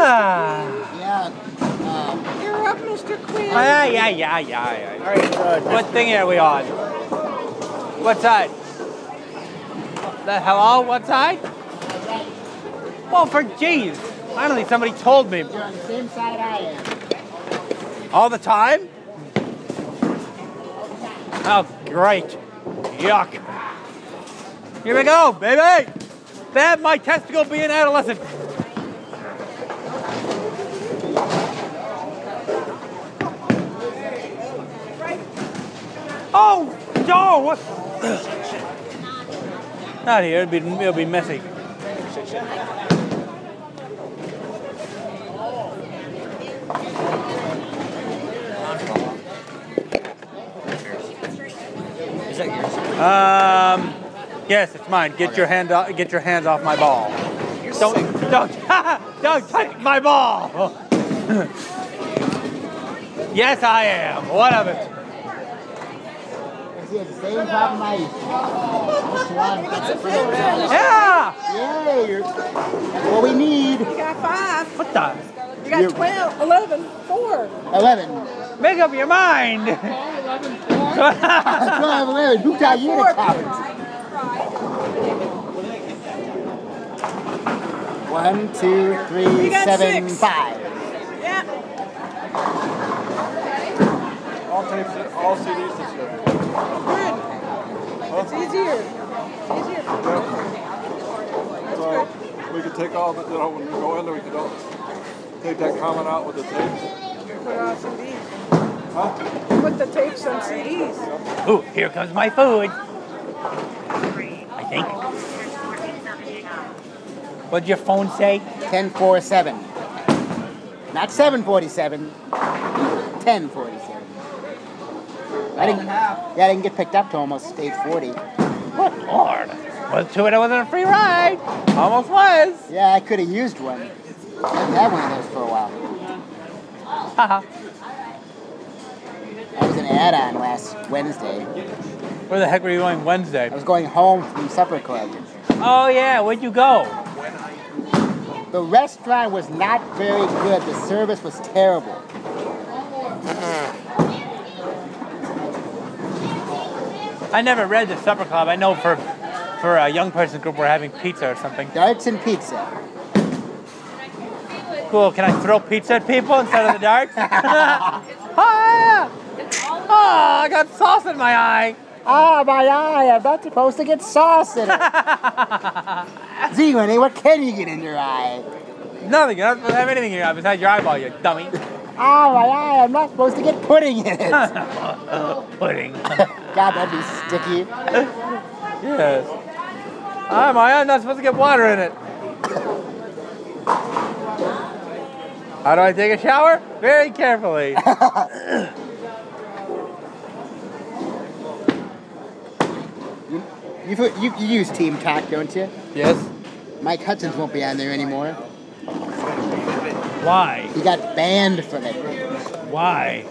Ah. Yeah. Um, You're up, Mr. Quinn. Yeah, yeah, yeah, yeah. yeah. All right, uh, what thing are we on? What side? The hello? What side? Well, for jeez, finally somebody told me. you're on the same side I am. All the time? Oh, great. Yuck. Here we go, baby. Bad my testicle being adolescent. Oh, no, what? Not here, it'll be, it'll be messy. Is that yours? Um, yes, it's mine. Get your hand off, get your hands off my ball. Don't don't don't touch my ball. yes, I am. What of it? He has the same problem I used to. Yeah. Yay! You're, what we need. You got five. What the? You got You- 12, 11, 4. 11. Make up your mind. 12, 11. Who got you to count? One, two, three, got seven, six. five. all CDs this year. Good. Huh? It's easier. It's easier. That's so good. we could take all the, you know, when we go in there, we could all take that comment out with the tapes. Put on CDs. Huh? Put the tapes on CDs. Ooh, here comes my food. I think. What'd your phone say? 1047. Not 747. 1047. I didn't, yeah, I didn't get picked up to almost 840. Good lord. Was two it, it wasn't a free ride. Almost was. Yeah, I could have used one. I haven't had one of those for a while. Haha. I was an add-on last Wednesday. Where the heck were you going Wednesday? I was going home from supper club. Oh yeah, where'd you go? The restaurant was not very good. The service was terrible. Mm-hmm. I never read the supper club. I know for for a young person group we're having pizza or something. Darts and pizza. Cool. Can I throw pizza at people instead of the darts? oh, oh, I got sauce in my eye. Ah, my eye. I'm not supposed to get sauce in it. Z, Winnie, what can you get in your eye? Nothing. You're not supposed to have anything in your eye besides your eyeball, you dummy. Ah, my eye. I'm not supposed to get pudding in it. Pudding. God, that'd be sticky. yes. Ah, my eye. I'm not supposed to get water in it. How do I take a shower? Very carefully. You, you, you use Team Talk, don't you? yes. Mike Hudson's won't be on there anymore. Why? He got banned from it. Why?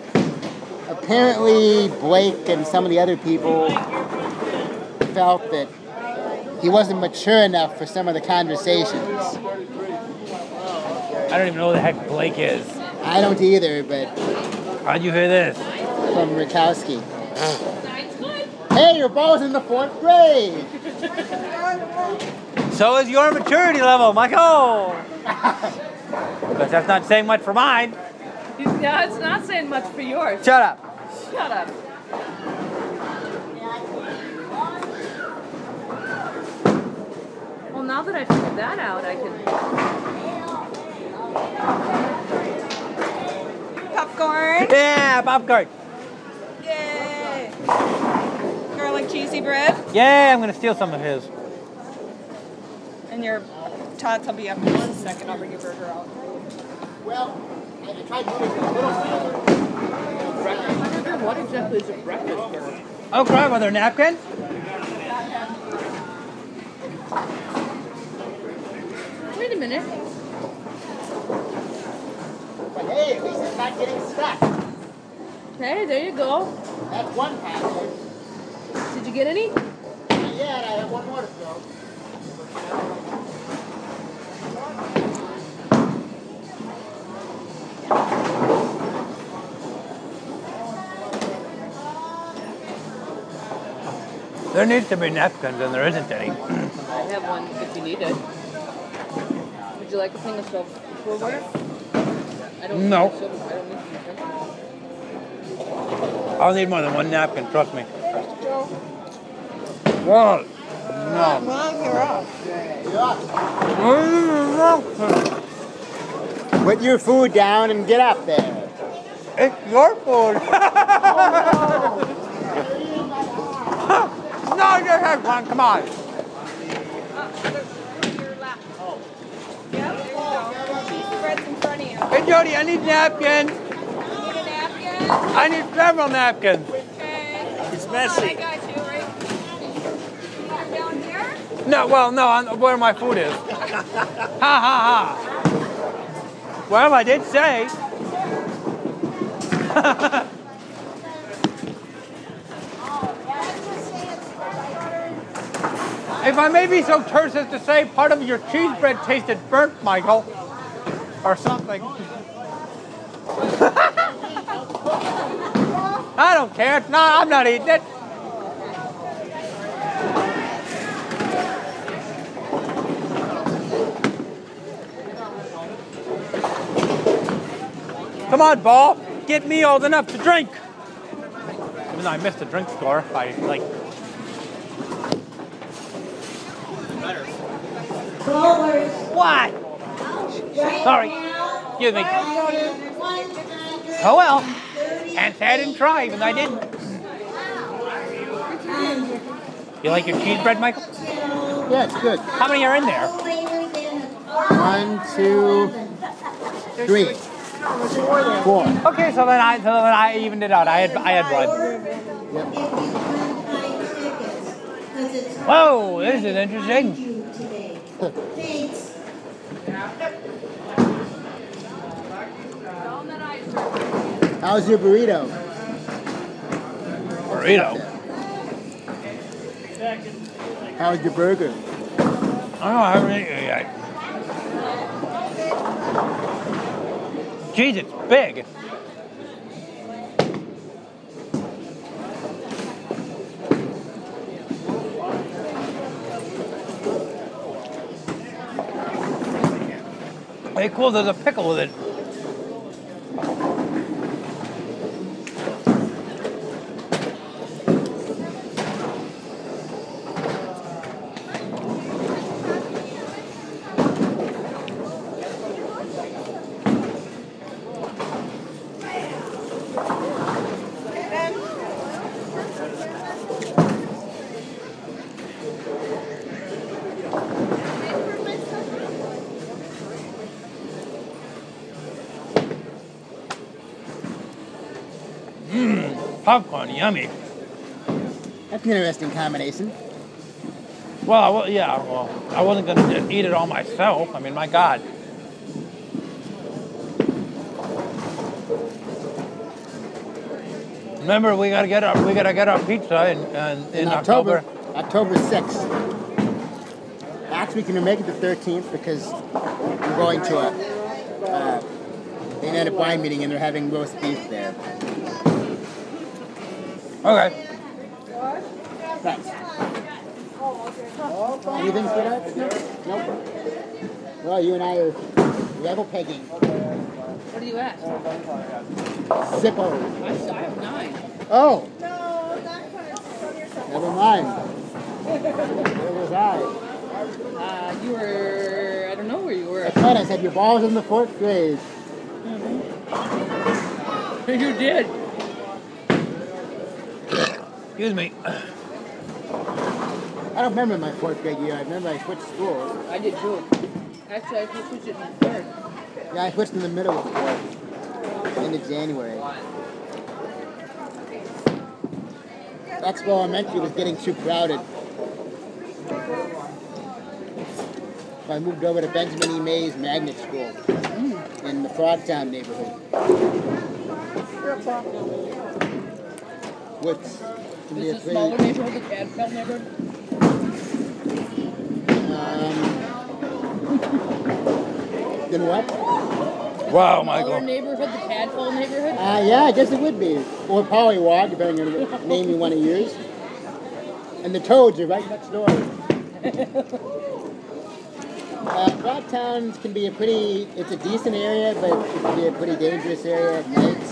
Apparently, Blake and some of the other people felt that he wasn't mature enough for some of the conversations. I don't even know who the heck Blake is. I don't either, but How'd you hear this? from Rakowski. Hey, your ball's in the fourth grade. So is your maturity level, Michael. but that's not saying much for mine. Yeah, it's not saying much for yours. Shut up. Shut up. Well, now that I figured that out, I can. Popcorn. Yeah, popcorn. Yay. Garlic cheesy bread. Yeah, I'm gonna steal some of his. And your tots will be up in one second. I'll bring your burger out. Well, I tried moving it a little further. What exactly is a breakfast burger? Oh, crap, are there napkins? Wait a minute. But hey, at least it's not getting stuck. Hey, there you go. That's one package. Did you get any? Not yet, I have one more to throw. There needs to be napkins, and there isn't any. I have one if you need it. Would you like a thing of silver- silverware? I don't No. Need silver, I don't need. I'll need more than one napkin, trust me. What? No. Well, you're off. Put your food down and get up there. It's your food. Oh, no, just have one. Come on. Yep, there you go. Cheese spreads in front of you. Hey, Jody, I need napkins. Napkin? I need several napkins. Okay. It's I got you, right? You're down here? No, well, no, I'm, where my food is. ha ha ha. Well, I did say. if I may be so terse as to say, part of your cheese bread tasted burnt, Michael, or something. I don't care. No, I'm not eating it. Come on, ball. Get me old enough to drink. Even though I missed the drink score by like. What? Sorry. Excuse me. Oh well. Can't I didn't try, even though I didn't. You like your cheese bread, Michael? Yeah, it's good. How many are in there? One, two, three, four. Okay, so then I so then I evened it out. I had I had one. Yep. Whoa, this is interesting. How's your burrito? Burrito. How's your burger? I don't have any yet. Jeez, big. Hey, cool, there's a pickle with it. Popcorn, yummy. That's an interesting combination. Well, I wa- yeah, well, I wasn't gonna eat it all myself. I mean, my God. Remember, we gotta get our we gotta get our pizza in in, in, In October, October 6th. Actually, we can make it the 13th because we're going to a uh, they had a wine meeting and they're having roast beef there. Okay. Thanks. Anything for that? Nope. Well, you and I are level pegging. What do you ask? Zippo. I have nine. Oh. No. Never mind. Where was I? Uh, you were, I don't know where you were. I thought I said your ball's in the fourth grade. You did. Excuse me. I don't remember my fourth grade year. I remember I switched schools. I did too. Actually, I just switched it in third. Yeah, I switched in the middle of fourth. End of January. Expo Elementary was getting too crowded. So I moved over to Benjamin E. Mays Magnet School in the Frogtown neighborhood. What's to be a Is the pretty, smaller neighborhood the Cadfell neighborhood? um, then what? Wow, Smaller Michael. neighborhood, the Cadfell neighborhood? Uh, yeah, I guess it would be. Or Pollywog, depending on what name you want to use. and the toads are right next door. uh, Frogtown can be a pretty, it's a decent area, but it can be a pretty dangerous area at night.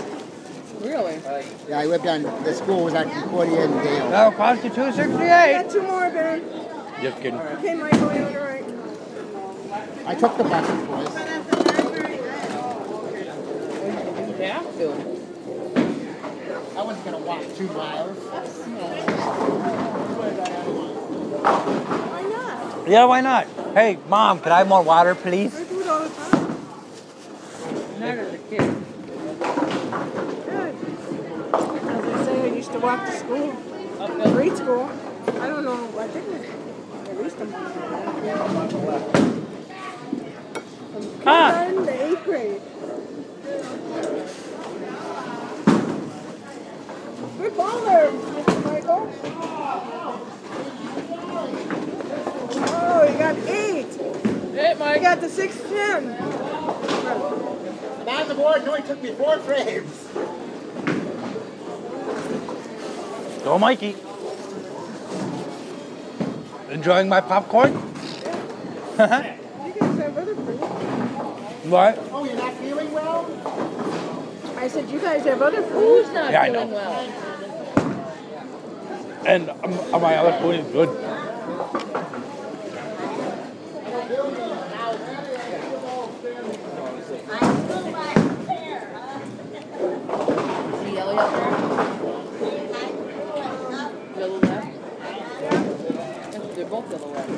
Really? Yeah, I lived on, the school was on Concordia and Dale. That'll cost you two I got two more, Ben. Just kidding. Okay, Michael, you're all right. I took the bus, of course. You have to. I wasn't gonna walk two miles. Why not? Yeah, why not? Hey, mom, could I have more water, please? I do it all the time. Not as a kid. Good. As I say, I used to walk to school, grade school. I don't know, I think at least a month. From Ah. kindergarten to eighth grade. Good ball there, Mr. Michael. Oh, you got eight. Hey, You got the six ten. On the board, it only took me four frames. Go, Mikey. Enjoying my popcorn? You guys have other food. what? Oh, you're not feeling well? I said, you guys have other food. Who's not Yeah, I feeling know. well? And um, my other food is good. Is he Elliot there? Yellow left? Yes, They're both yellow left.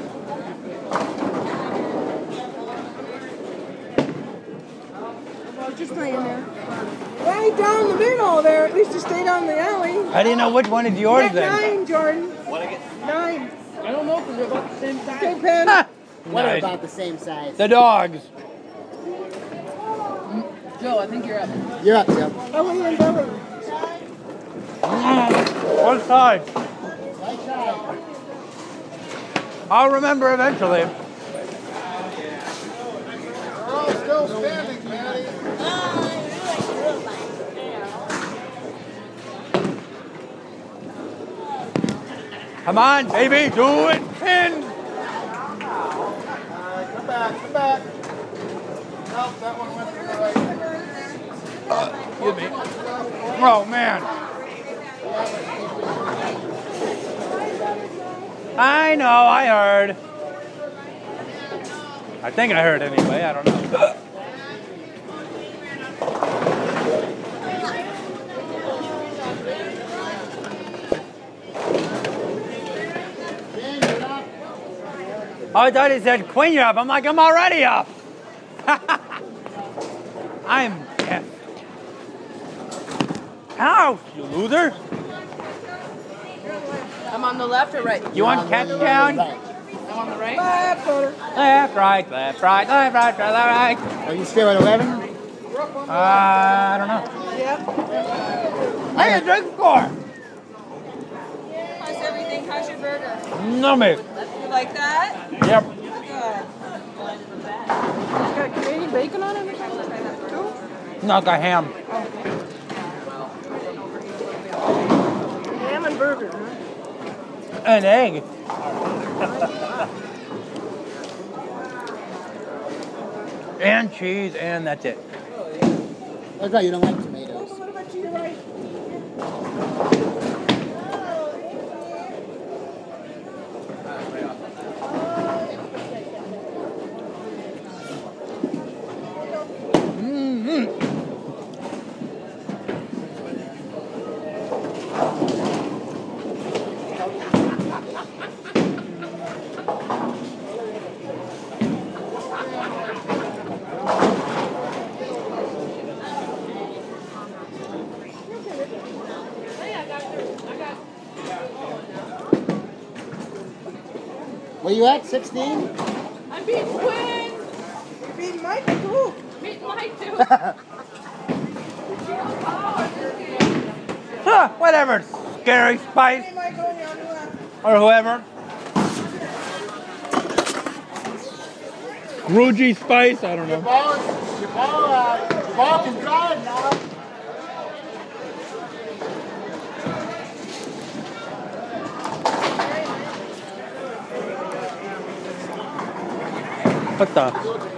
Well, just laying there. Right down the middle there. At least you stay down the alley. I didn't know which one is yours Get then. nine, Jordan. What I get? Nine. I don't know because they're about the same size. Okay, Pen. Ha! What are about the same size? The dogs. Joe, I think you're up. You're up, Joe. Ellie and Billy. Mm, One side. Right side. I'll remember eventually. We're all still standing, Patty. Come on, baby, do it. Pin. Come back, come back. Nope, that one went to the right. Uh, excuse me. Oh, man. I know, I heard. I think I heard anyway, I don't know. Ben, you're up. I thought he said Queen, you're up. I'm like, I'm already up. I'm deaf. Ouch, you loser. I'm on the left or right? You want catch down? Right. I'm on the right. Left footer. Left, right, left, right, left, right, left, right. Are you still at 11? Uh, I don't know. Yep. Hey, a drink score. How's everything? How's your burger? No, me. You like that? Yep. Good. Got Canadian bacon on it or something? Two? No, got ham. Ham and burger, huh? An egg. and cheese, and that's it. Thought you don't like Where you at? 16? I'm being twins. You're beating Michael, too. Meet Mike too. Huh, whatever. Scary Spice or whoever. Grugy Spice, I don't know. Your ball, your ball, uh, your ball can drive now. What the?